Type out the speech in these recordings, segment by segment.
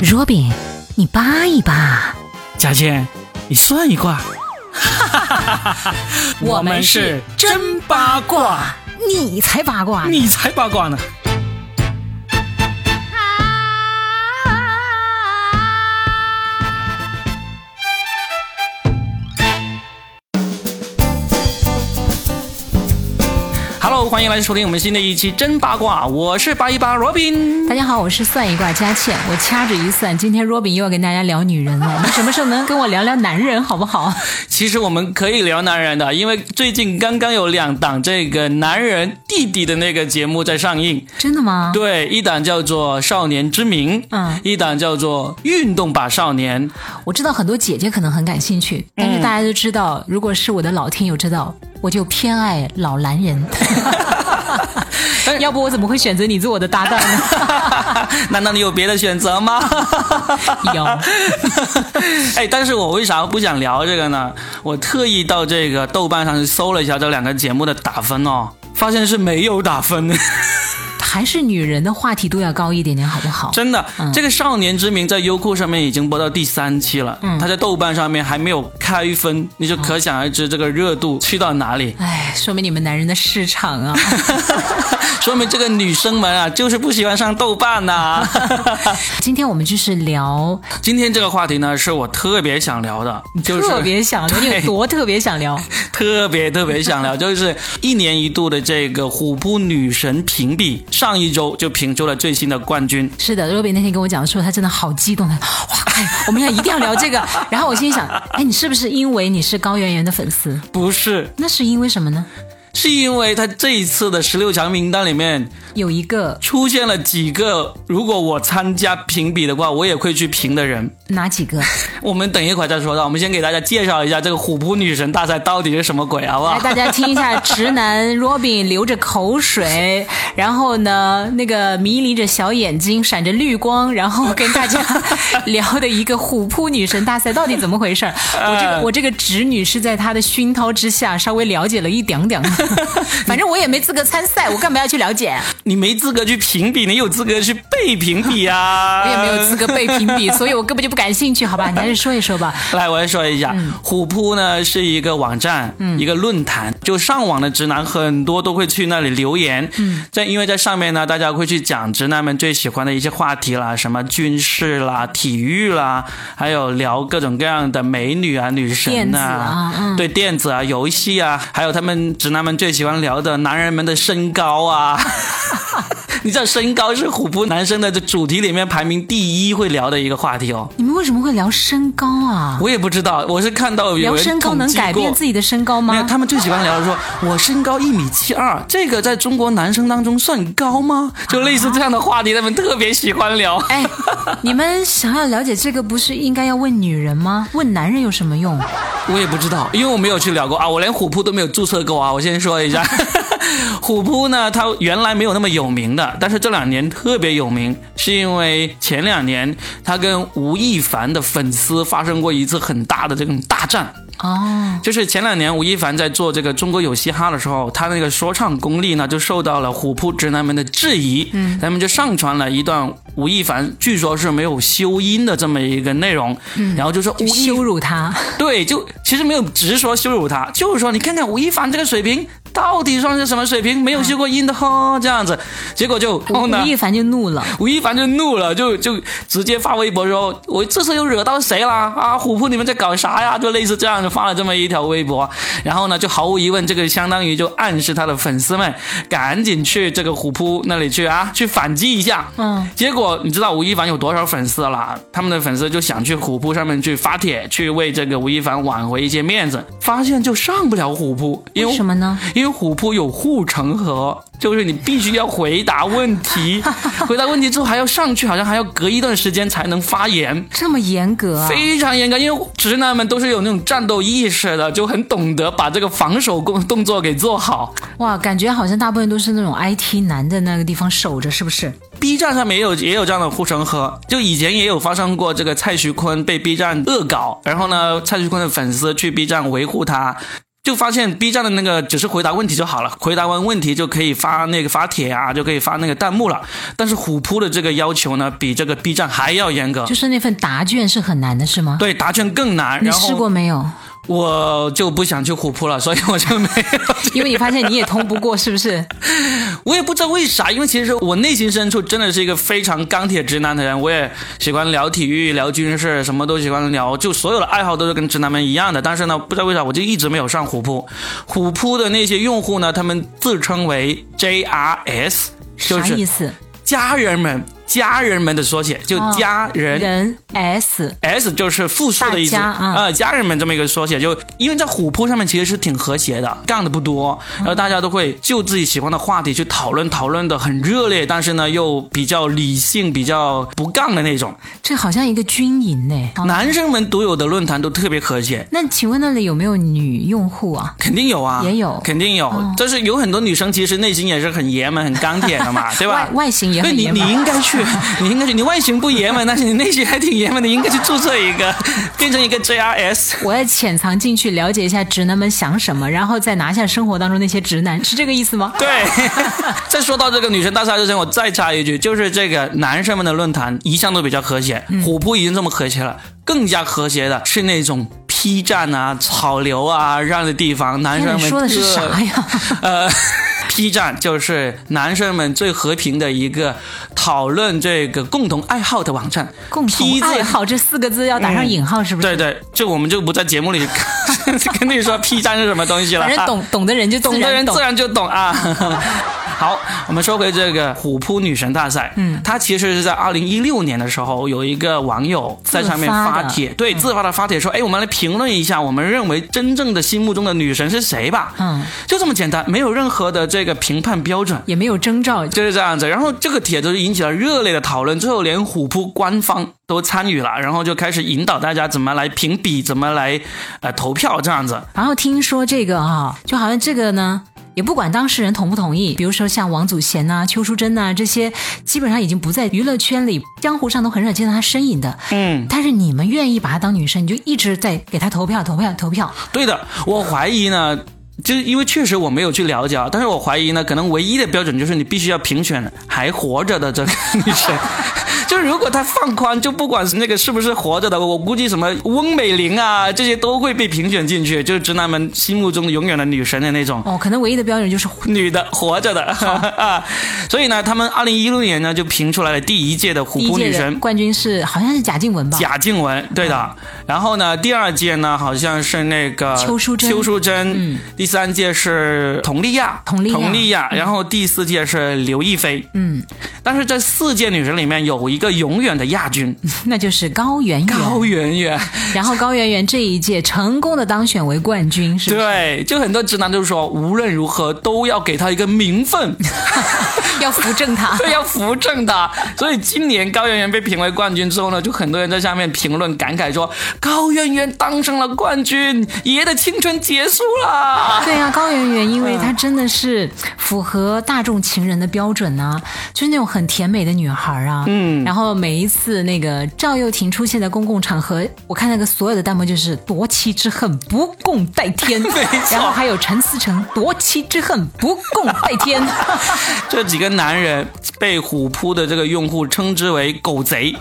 Robin，你扒一扒。佳倩，你算一卦。我们是真八卦，你才八卦，你才八卦呢。欢迎来收听我们新的一期真八卦，我是八一八 Robin。大家好，我是算一卦佳倩。我掐指一算，今天 Robin 又要跟大家聊女人了。你什么时候能跟我聊聊男人，好不好？其实我们可以聊男人的，因为最近刚刚有两档这个男人弟弟的那个节目在上映。真的吗？对，一档叫做《少年之名》，嗯，一档叫做《运动吧少年》。我知道很多姐姐可能很感兴趣，但是大家都知道，如果是我的老听友知道，我就偏爱老男人。要不我怎么会选择你做我的搭档呢？难道你有别的选择吗？有。哎，但是我为啥不想聊这个呢？我特意到这个豆瓣上去搜了一下这两个节目的打分哦，发现是没有打分。还是女人的话题度要高一点点，好不好？真的，这个《少年之名》在优酷上面已经播到第三期了，嗯，它在豆瓣上面还没有开分，你就可想而知这个热度去到哪里。哎，说明你们男人的市场啊，说明这个女生们啊，就是不喜欢上豆瓣呐。今天我们就是聊，今天这个话题呢，是我特别想聊的，就是特别想聊，你有多特别想聊？特别特别想聊，就是一年一度的这个虎扑女神评比。上一周就评出了最新的冠军。是的，若比那天跟我讲的时候，他真的好激动，他哇，我们要一定要聊这个。然后我心里想，哎，你是不是因为你是高圆圆的粉丝？不是，那是因为什么呢？是因为他这一次的十六强名单里面有一个出现了几个，如果我参加评比的话，我也会去评的人。哪几个？我们等一会儿再说到。我们先给大家介绍一下这个虎扑女神大赛到底是什么鬼，好不好？来，大家听一下，直男 Robin 流着口水，然后呢，那个迷离着小眼睛，闪着绿光，然后 跟大家聊的一个虎扑女神大赛到底怎么回事？我这个我这个侄女是在他的熏陶之下稍微了解了一点点。反正我也没资格参赛，我干嘛要去了解？你没资格去评比，你有资格去被评比啊！我也没有资格被评比，所以我根本就不感兴趣，好吧？你还是说一说吧。来，我来说一下，虎扑呢是一个网站，一个论坛，就上网的直男很多都会去那里留言。嗯，在因为在上面呢，大家会去讲直男们最喜欢的一些话题啦，什么军事啦、体育啦，还有聊各种各样的美女啊、女神啊，对电子啊、游戏啊，还有他们直男们。最喜欢聊的男人们的身高啊，你知道身高是虎扑男生的这主题里面排名第一会聊的一个话题哦。你们为什么会聊身高啊？我也不知道，我是看到有人聊身高能改变自己的身高吗？没有，他们最喜欢聊说，我身高一米七二，这个在中国男生当中算高吗？就类似这样的话题，他们特别喜欢聊。哎，你们想要了解这个，不是应该要问女人吗？问男人有什么用？我也不知道，因为我没有去聊过啊，我连虎扑都没有注册过啊。我先。说一下，虎扑呢，它原来没有那么有名的，但是这两年特别有名，是因为前两年他跟吴亦凡的粉丝发生过一次很大的这种大战。哦，就是前两年吴亦凡在做这个中国有嘻哈的时候，他那个说唱功力呢就受到了虎扑直男们的质疑，嗯，他们就上传了一段吴亦凡据说是没有修音的这么一个内容，嗯，然后就说羞辱他，对，就其实没有直说羞辱他，就是说你看看吴亦凡这个水平。到底算是什么水平？没有修过音的哈，这样子，结果就吴亦凡就怒了，吴亦凡就怒了，就就直接发微博说：“我这次又惹到谁了啊？虎扑你们在搞啥呀？”就类似这样子发了这么一条微博，然后呢，就毫无疑问，这个相当于就暗示他的粉丝们赶紧去这个虎扑那里去啊，去反击一下。嗯，结果你知道吴亦凡有多少粉丝了？他们的粉丝就想去虎扑上面去发帖，去为这个吴亦凡挽回一些面子，发现就上不了虎扑，因为什么呢？因为虎扑有护城河，就是你必须要回答问题，回答问题之后还要上去，好像还要隔一段时间才能发言，这么严格啊？非常严格，因为直男们都是有那种战斗意识的，就很懂得把这个防守动动作给做好。哇，感觉好像大部分都是那种 IT 男在那个地方守着，是不是？B 站上面也有也有这样的护城河，就以前也有发生过这个蔡徐坤被 B 站恶搞，然后呢，蔡徐坤的粉丝去 B 站维护他。就发现 B 站的那个只是回答问题就好了，回答完问题就可以发那个发帖啊，就可以发那个弹幕了。但是虎扑的这个要求呢，比这个 B 站还要严格。就是那份答卷是很难的，是吗？对，答卷更难。你试过没有？我就不想去虎扑了，所以我就没有。因为你发现你也通不过，是不是？我也不知道为啥，因为其实我内心深处真的是一个非常钢铁直男的人，我也喜欢聊体育、聊军事，什么都喜欢聊，就所有的爱好都是跟直男们一样的。但是呢，不知道为啥，我就一直没有上虎扑。虎扑的那些用户呢，他们自称为 JRS，啥意思？家人们。家人们的缩写就家人人 S S 就是复数的意思啊，家人们这么一个缩写，就因为在虎扑上面其实是挺和谐的，杠的不多，然后大家都会就自己喜欢的话题去讨论，讨论的很热烈，但是呢又比较理性，比较不杠的那种。这好像一个军营呢，男生们独有的论坛都特别和谐。那请问那里有没有女用户啊？肯定有啊，也有，肯定有。就是有很多女生其实内心也是很爷们、很钢铁的嘛，对吧？外外形也很爷们。你你应该去。你应该去，你外形不爷们，但是你内心还挺爷们的，应该去注册一个，变成一个 JRS。我要潜藏进去，了解一下直男们想什么，然后再拿下生活当中那些直男，是这个意思吗？对。再说到这个女生大赛之前，我再插一句，就是这个男生们的论坛一向都比较和谐，虎扑已经这么和谐了，更加和谐的是那种 P 站啊、草流啊这样的地方，男生们说的是啥呀？呃。P 站就是男生们最和平的一个讨论这个共同爱好的网站。共同爱好这四个字要打上引号，是不是？对对，就我们就不在节目里 跟你说 P 站是什么东西了。反正懂懂的人就懂的人自然就懂啊。好，我们说回这个虎扑女神大赛。嗯，它其实是在二零一六年的时候，有一个网友在上面发帖，对，自发的发帖说：“哎，我们来评论一下，我们认为真正的心目中的女神是谁吧。”嗯，就这么简单，没有任何的这个评判标准，也没有征兆，就是这样子。然后这个帖子引起了热烈的讨论，最后连虎扑官方都参与了，然后就开始引导大家怎么来评比，怎么来呃投票这样子。然后听说这个哈，就好像这个呢。也不管当事人同不同意，比如说像王祖贤呐、邱淑贞呐这些，基本上已经不在娱乐圈里，江湖上都很少见到她身影的。嗯，但是你们愿意把她当女生，你就一直在给她投票、投票、投票。对的，我怀疑呢，就是因为确实我没有去了解，啊，但是我怀疑呢，可能唯一的标准就是你必须要评选还活着的这个女神。就如果他放宽，就不管那个是不是活着的，我估计什么翁美玲啊，这些都会被评选进去，就是直男们心目中永远的女神的那种。哦，可能唯一的标准就是女的活着的啊。所以呢，他们二零一六年呢就评出来了第一届的虎扑女神冠军是好像是贾静雯吧？贾静雯，对的。然后呢，第二届呢好像是那个邱淑贞，邱淑贞。嗯。第三届是佟丽娅，佟丽娅佟丽娅。然后第四届是刘亦菲。嗯。但是这四届女神里面有一个永远的亚军，那就是高圆圆。高圆圆，然后高圆圆这一届成功的当选为冠军，是对，就很多直男都说，无论如何都要给她一个名分，要扶正他，对，要扶正他。所以今年高圆圆被评为冠军之后呢，就很多人在下面评论感慨说，高圆圆当上了冠军，爷的青春结束了。对呀，高圆圆，因为她真的是符合大众情人的标准呢，就是那种很。很甜美的女孩啊，嗯，然后每一次那个赵又廷出现在公共场合，我看那个所有的弹幕就是夺妻之恨不共戴天，然后还有陈思诚夺妻之恨不共戴天，这几个男人被虎扑的这个用户称之为狗贼，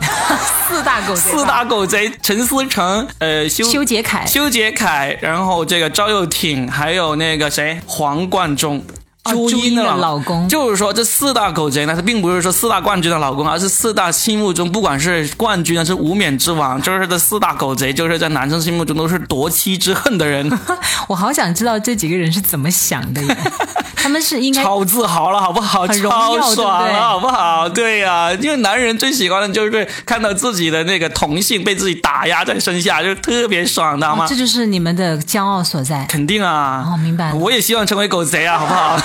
四大狗贼，四大狗贼，陈思诚，呃，修修杰楷，修杰楷，然后这个赵又廷，还有那个谁，黄贯中。朱茵的老公，就是说这四大狗贼呢，他并不是说四大冠军的老公，而是四大心目中不管是冠军还是无冕之王，就是这四大狗贼，就是在男生心目中都是夺妻之恨的人。我好想知道这几个人是怎么想的，他们是应该超自豪了，好不好？超爽了，好不好？对呀，因为男人最喜欢的就是看到自己的那个同性被自己打压在身下，就特别爽，知道吗？这就是你们的骄傲所在。肯定啊，哦，明白。我也希望成为狗贼啊，好不好？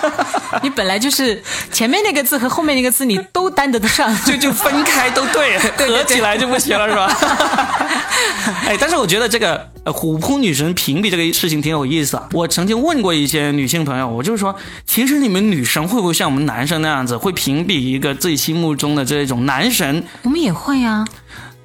你本来就是前面那个字和后面那个字你都担得得上，就就分开都 对，合起来就不行了，是吧？哎，但是我觉得这个虎扑女神评比这个事情挺有意思啊。我曾经问过一些女性朋友，我就是说，其实你们女生会不会像我们男生那样子，会评比一个自己心目中的这种男神？我们也会啊，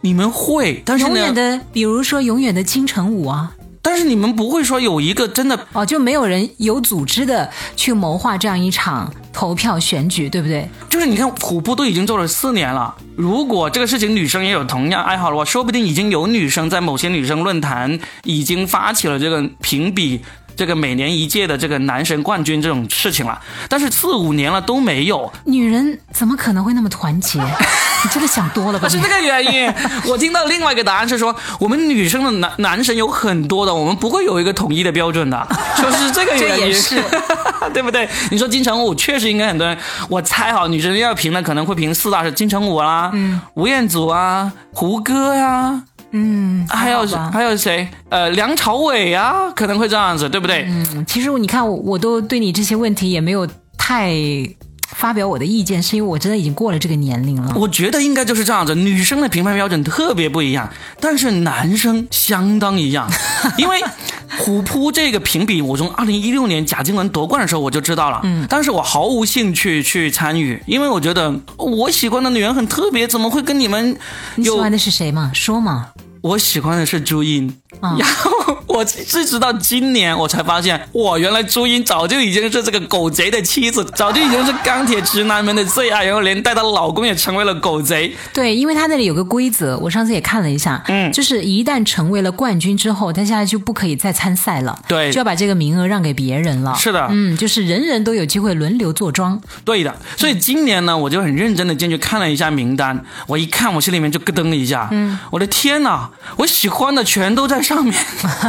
你们会，但是永远的，比如说永远的金城武啊。但是你们不会说有一个真的哦，就没有人有组织的去谋划这样一场投票选举，对不对？就是你看虎扑都已经做了四年了，如果这个事情女生也有同样爱好的话，说不定已经有女生在某些女生论坛已经发起了这个评比。这个每年一届的这个男神冠军这种事情了，但是四五年了都没有。女人怎么可能会那么团结？你真的想多了吧？是这个原因。我听到另外一个答案是说，我们女生的男男神有很多的，我们不会有一个统一的标准的，说是这个原因，是 对不对？你说金城武确实应该很多人，我猜哈，女生要评的可能会评四大是金城武啦，嗯，吴彦祖啊，胡歌呀。嗯，还有还有谁？呃，梁朝伟啊，可能会这样子，对不对？嗯，其实你看，我我都对你这些问题也没有太发表我的意见，是因为我真的已经过了这个年龄了。我觉得应该就是这样子，女生的评判标准特别不一样，但是男生相当一样。因为虎扑这个评比，我从二零一六年贾静雯夺冠的时候我就知道了，嗯，但是我毫无兴趣去参与，因为我觉得我喜欢的女人很特别，怎么会跟你们？你喜欢的是谁嘛？说嘛。我喜欢的是朱茵，然后我是直到今年我才发现，哇，原来朱茵早就已经是这个狗贼的妻子，早就已经是钢铁直男们的最爱，然后连带她老公也成为了狗贼。对，因为他那里有个规则，我上次也看了一下，嗯，就是一旦成为了冠军之后，他现在就不可以再参赛了，对，就要把这个名额让给别人了。是的，嗯，就是人人都有机会轮流坐庄。对的，所以今年呢，我就很认真的进去看了一下名单，我一看，我心里面就咯噔了一下，嗯，我的天哪！我喜欢的全都在上面，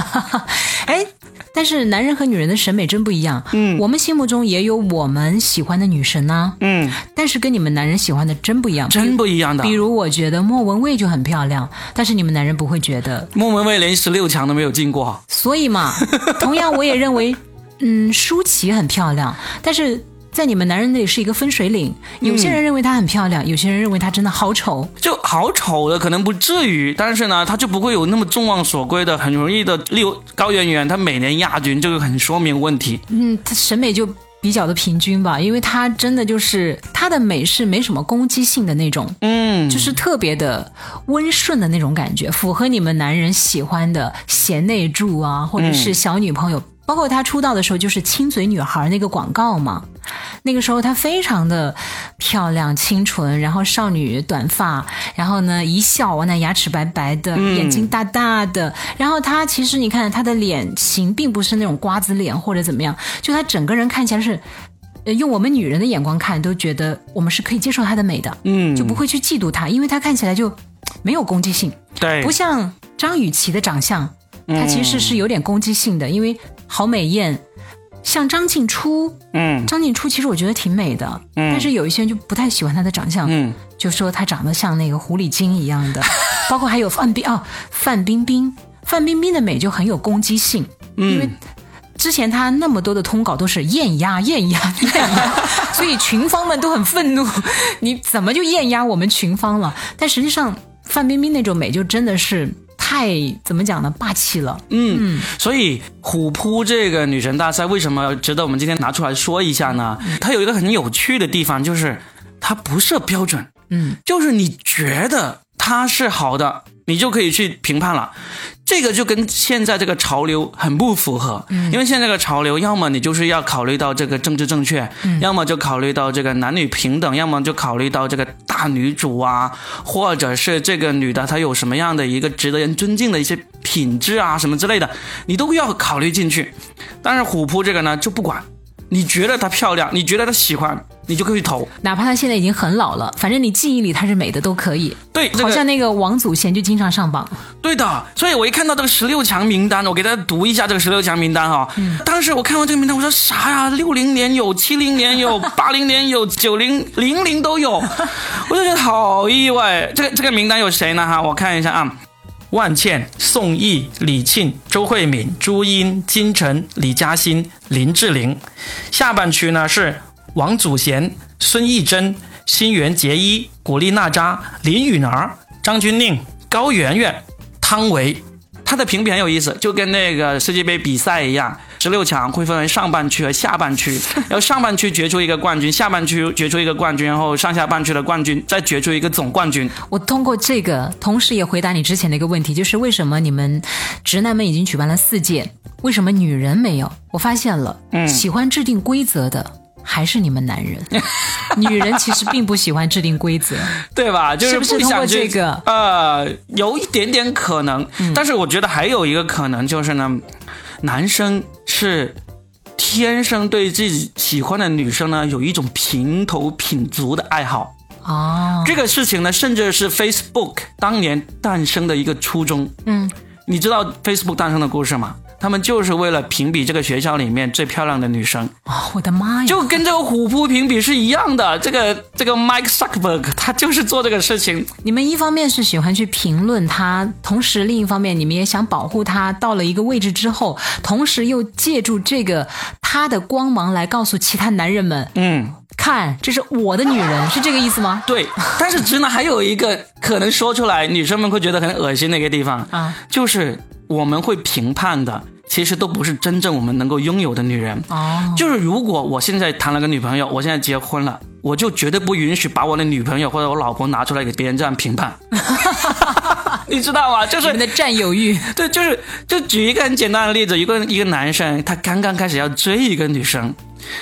哎，但是男人和女人的审美真不一样。嗯，我们心目中也有我们喜欢的女神呢。嗯，但是跟你们男人喜欢的真不一样，真不一样的。比如我觉得莫文蔚就很漂亮，但是你们男人不会觉得。莫文蔚连十六强都没有进过，所以嘛，同样我也认为，嗯，舒淇很漂亮，但是。在你们男人那里是一个分水岭，有些人认为她很漂亮，有些人认为她真的好丑，就好丑的可能不至于，但是呢，她就不会有那么众望所归的，很容易的。例如高圆圆，她每年亚军，这个很说明问题。嗯，她审美就比较的平均吧，因为她真的就是她的美是没什么攻击性的那种，嗯，就是特别的温顺的那种感觉，符合你们男人喜欢的贤内助啊，或者是小女朋友。包括她出道的时候，就是亲嘴女孩那个广告嘛。那个时候她非常的漂亮、清纯，然后少女短发，然后呢一笑，那牙齿白白的，眼睛大大的。然后她其实你看她的脸型并不是那种瓜子脸或者怎么样，就她整个人看起来是，用我们女人的眼光看都觉得我们是可以接受她的美的，嗯，就不会去嫉妒她，因为她看起来就没有攻击性，对，不像张雨绮的长相。她其实是有点攻击性的，因为好美艳，像张静初，嗯，张静初其实我觉得挺美的，嗯，但是有一些人就不太喜欢她的长相，嗯，就说她长得像那个狐狸精一样的，包括还有范冰哦，范冰冰，范冰冰的美就很有攻击性，因为之前她那么多的通稿都是艳压艳压艳压，所以群芳们都很愤怒，你怎么就艳压我们群芳了？但实际上范冰冰那种美就真的是。太怎么讲呢？霸气了。嗯，所以虎扑这个女神大赛为什么值得我们今天拿出来说一下呢？它有一个很有趣的地方，就是它不设标准。嗯，就是你觉得它是好的，你就可以去评判了。这个就跟现在这个潮流很不符合，因为现在这个潮流，要么你就是要考虑到这个政治正确，要么就考虑到这个男女平等，要么就考虑到这个大女主啊，或者是这个女的她有什么样的一个值得人尊敬的一些品质啊什么之类的，你都要考虑进去。但是虎扑这个呢就不管，你觉得她漂亮，你觉得她喜欢。你就可以投，哪怕他现在已经很老了，反正你记忆里他是美的都可以。对，好像那个王祖贤就经常上榜。对的，所以我一看到这个十六强名单，我给大家读一下这个十六强名单哈。嗯。当时我看完这个名单，我说啥呀？六零年有，七零年有，八零年有，九零零零都有，我就觉得好意外。这个这个名单有谁呢？哈，我看一下啊。万茜、宋轶、李沁、周慧敏、朱茵、金晨、李嘉欣、林志玲。下半区呢是。王祖贤、孙艺珍、新垣结衣、古力娜扎、林允儿、张钧甯、高圆圆、汤唯，他的评比很有意思，就跟那个世界杯比赛一样，十六强会分为上半区和下半区，然后上半区决出一个冠军，下半区决出一个冠军，然后上下半区的冠军再决出一个总冠军。我通过这个，同时也回答你之前的一个问题，就是为什么你们直男们已经举办了四届，为什么女人没有？我发现了，嗯喜欢制定规则的还是你们男人，女人其实并不喜欢制定规则。对吧？就是不想这个呃，有一点点可能，但是我觉得还有一个可能就是呢，男生是天生对自己喜欢的女生呢有一种平头品足的爱好。哦，这个事情呢，甚至是 Facebook 当年诞生的一个初衷。嗯，你知道 Facebook 诞生的故事吗？他们就是为了评比这个学校里面最漂亮的女生。哦，我的妈呀！就跟这个虎扑评比是一样的。这个这个 Mike Zuckerberg 他就是做这个事情。你们一方面是喜欢去评论他，同时另一方面你们也想保护他。到了一个位置之后，同时又借助这个他的光芒来告诉其他男人们，嗯，看，这是我的女人，是这个意思吗？对。但是直男还有一个可能说出来，女生们会觉得很恶心的一个地方啊，就是我们会评判的，其实都不是真正我们能够拥有的女人。哦，就是如果我现在谈了个女朋友，我现在结婚了，我就绝对不允许把我的女朋友或者我老婆拿出来给别人这样评判。你知道吗？就是你们的占有欲，对，就是就举一个很简单的例子，一个一个男生他刚刚开始要追一个女生，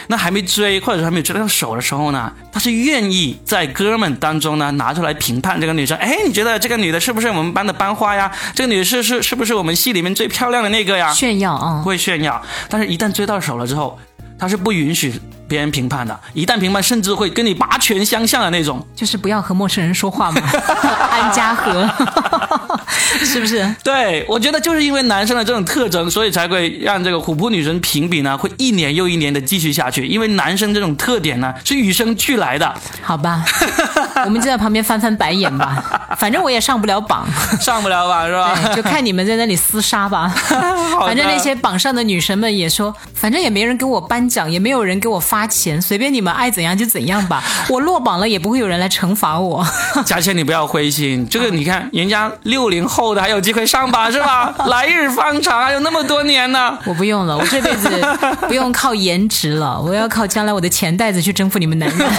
那还没追或者说还没有追到手的时候呢，他是愿意在哥们当中呢拿出来评判这个女生。哎，你觉得这个女的是不是我们班的班花呀？这个女的是是是不是我们系里面最漂亮的那个呀？炫耀啊！会炫耀，但是一旦追到手了之后，他是不允许别人评判的。一旦评判，甚至会跟你拔拳相向的那种。就是不要和陌生人说话嘛，安家和，是不是？对，我觉得就是因为男生的这种特征，所以才会让这个虎扑女神评比呢，会一年又一年的继续下去。因为男生这种特点呢，是与生俱来的，好吧，我们就在旁边翻翻白眼吧，反正我也上不了榜，上不了榜，是吧？对，就看你们在那里厮杀吧。反正那些榜上的女神们也说，反正也没人给我颁奖，也没有人给我发钱，随便你们爱怎样就怎样吧。我落榜了也不会有人来惩罚我。佳倩，你不要灰心，这个你看，人家六零后的还有机会上吧是吧？来日方长，还有那么多年呢。我不用了，我这辈子 不用靠颜值了，我要靠将来我的钱袋子去征服你们男人。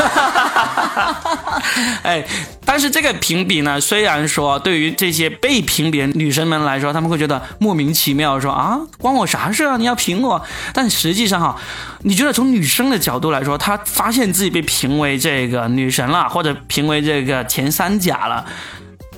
哎，但是这个评比呢，虽然说对于这些被评比的女生们来说，她们会觉得莫名其妙，说啊，关我啥事啊？你要评我？但实际上哈，你觉得从女生的角度来说，她发现自己被评为这个女神了，或者评为这个前三甲了，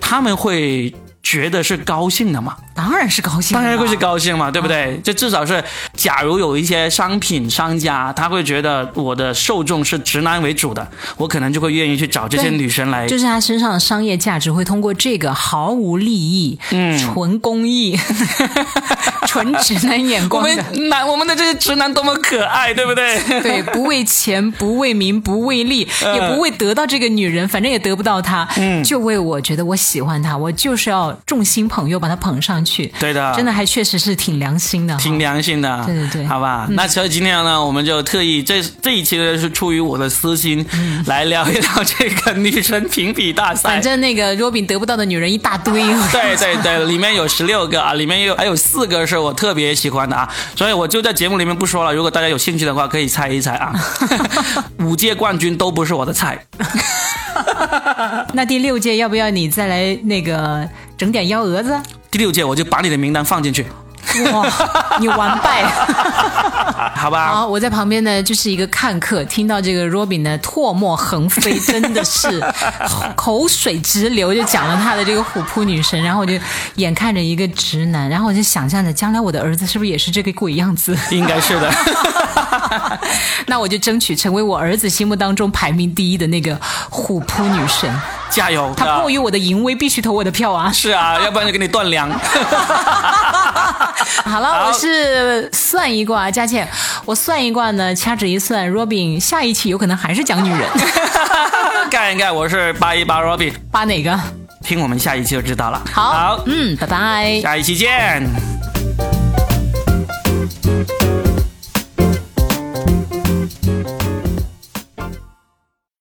她们会觉得是高兴的吗？当然是高兴，当然会是。高兴嘛，对不对？这至少是，假如有一些商品商家，他会觉得我的受众是直男为主的，我可能就会愿意去找这些女生来就是他身上的商业价值会通过这个毫无利益、嗯纯公益、纯直男眼光我，们男我们的这些直男多么可爱，对不对？对，不为钱，不为名，不为利，嗯也不为得到这个女人，反正也得不到她，嗯就为我觉得我喜欢她，我就是要众星捧月把她捧上去。对的，真的还确实是挺良心的，挺良心的，对对对好吧。那所以今天呢，我们就特意这这一期呢是出于我的私心，来聊一聊这个女神评比大赛反。正那个 Robin 得不到的女人一大堆。对对对，里面有十六个啊，里面有还有四个是我特别喜欢的啊，所以我就在节目里面不说了。如果大家有兴趣的话，可以猜一猜啊。五届冠军都不是我的菜，那第六届要不要你再来那个整点幺蛾子？第六届我就把你的名单放进去，哇，你完败！好吧？好，我在旁边呢，就是一个看客，听到这个 Robin 呢唾沫横飞，真的是口水直流，就讲了他的这个虎扑女神，然后我就眼看着一个直男，然后我就想象着将来我的儿子是不是也是这个鬼样子？应该是的。那我就争取成为我儿子心目当中排名第一的那个虎扑女神。加油！他迫于我的淫威，必须投我的票啊！是啊，要不然就给你断粮。好了，我是算一卦，佳倩，我算一卦呢，掐指一算，Robin 下一期有可能还是讲女人，干一干，我是八一八 Robin，扒哪个？听我们下一期就知道了。好，好，嗯，拜拜。下一期见。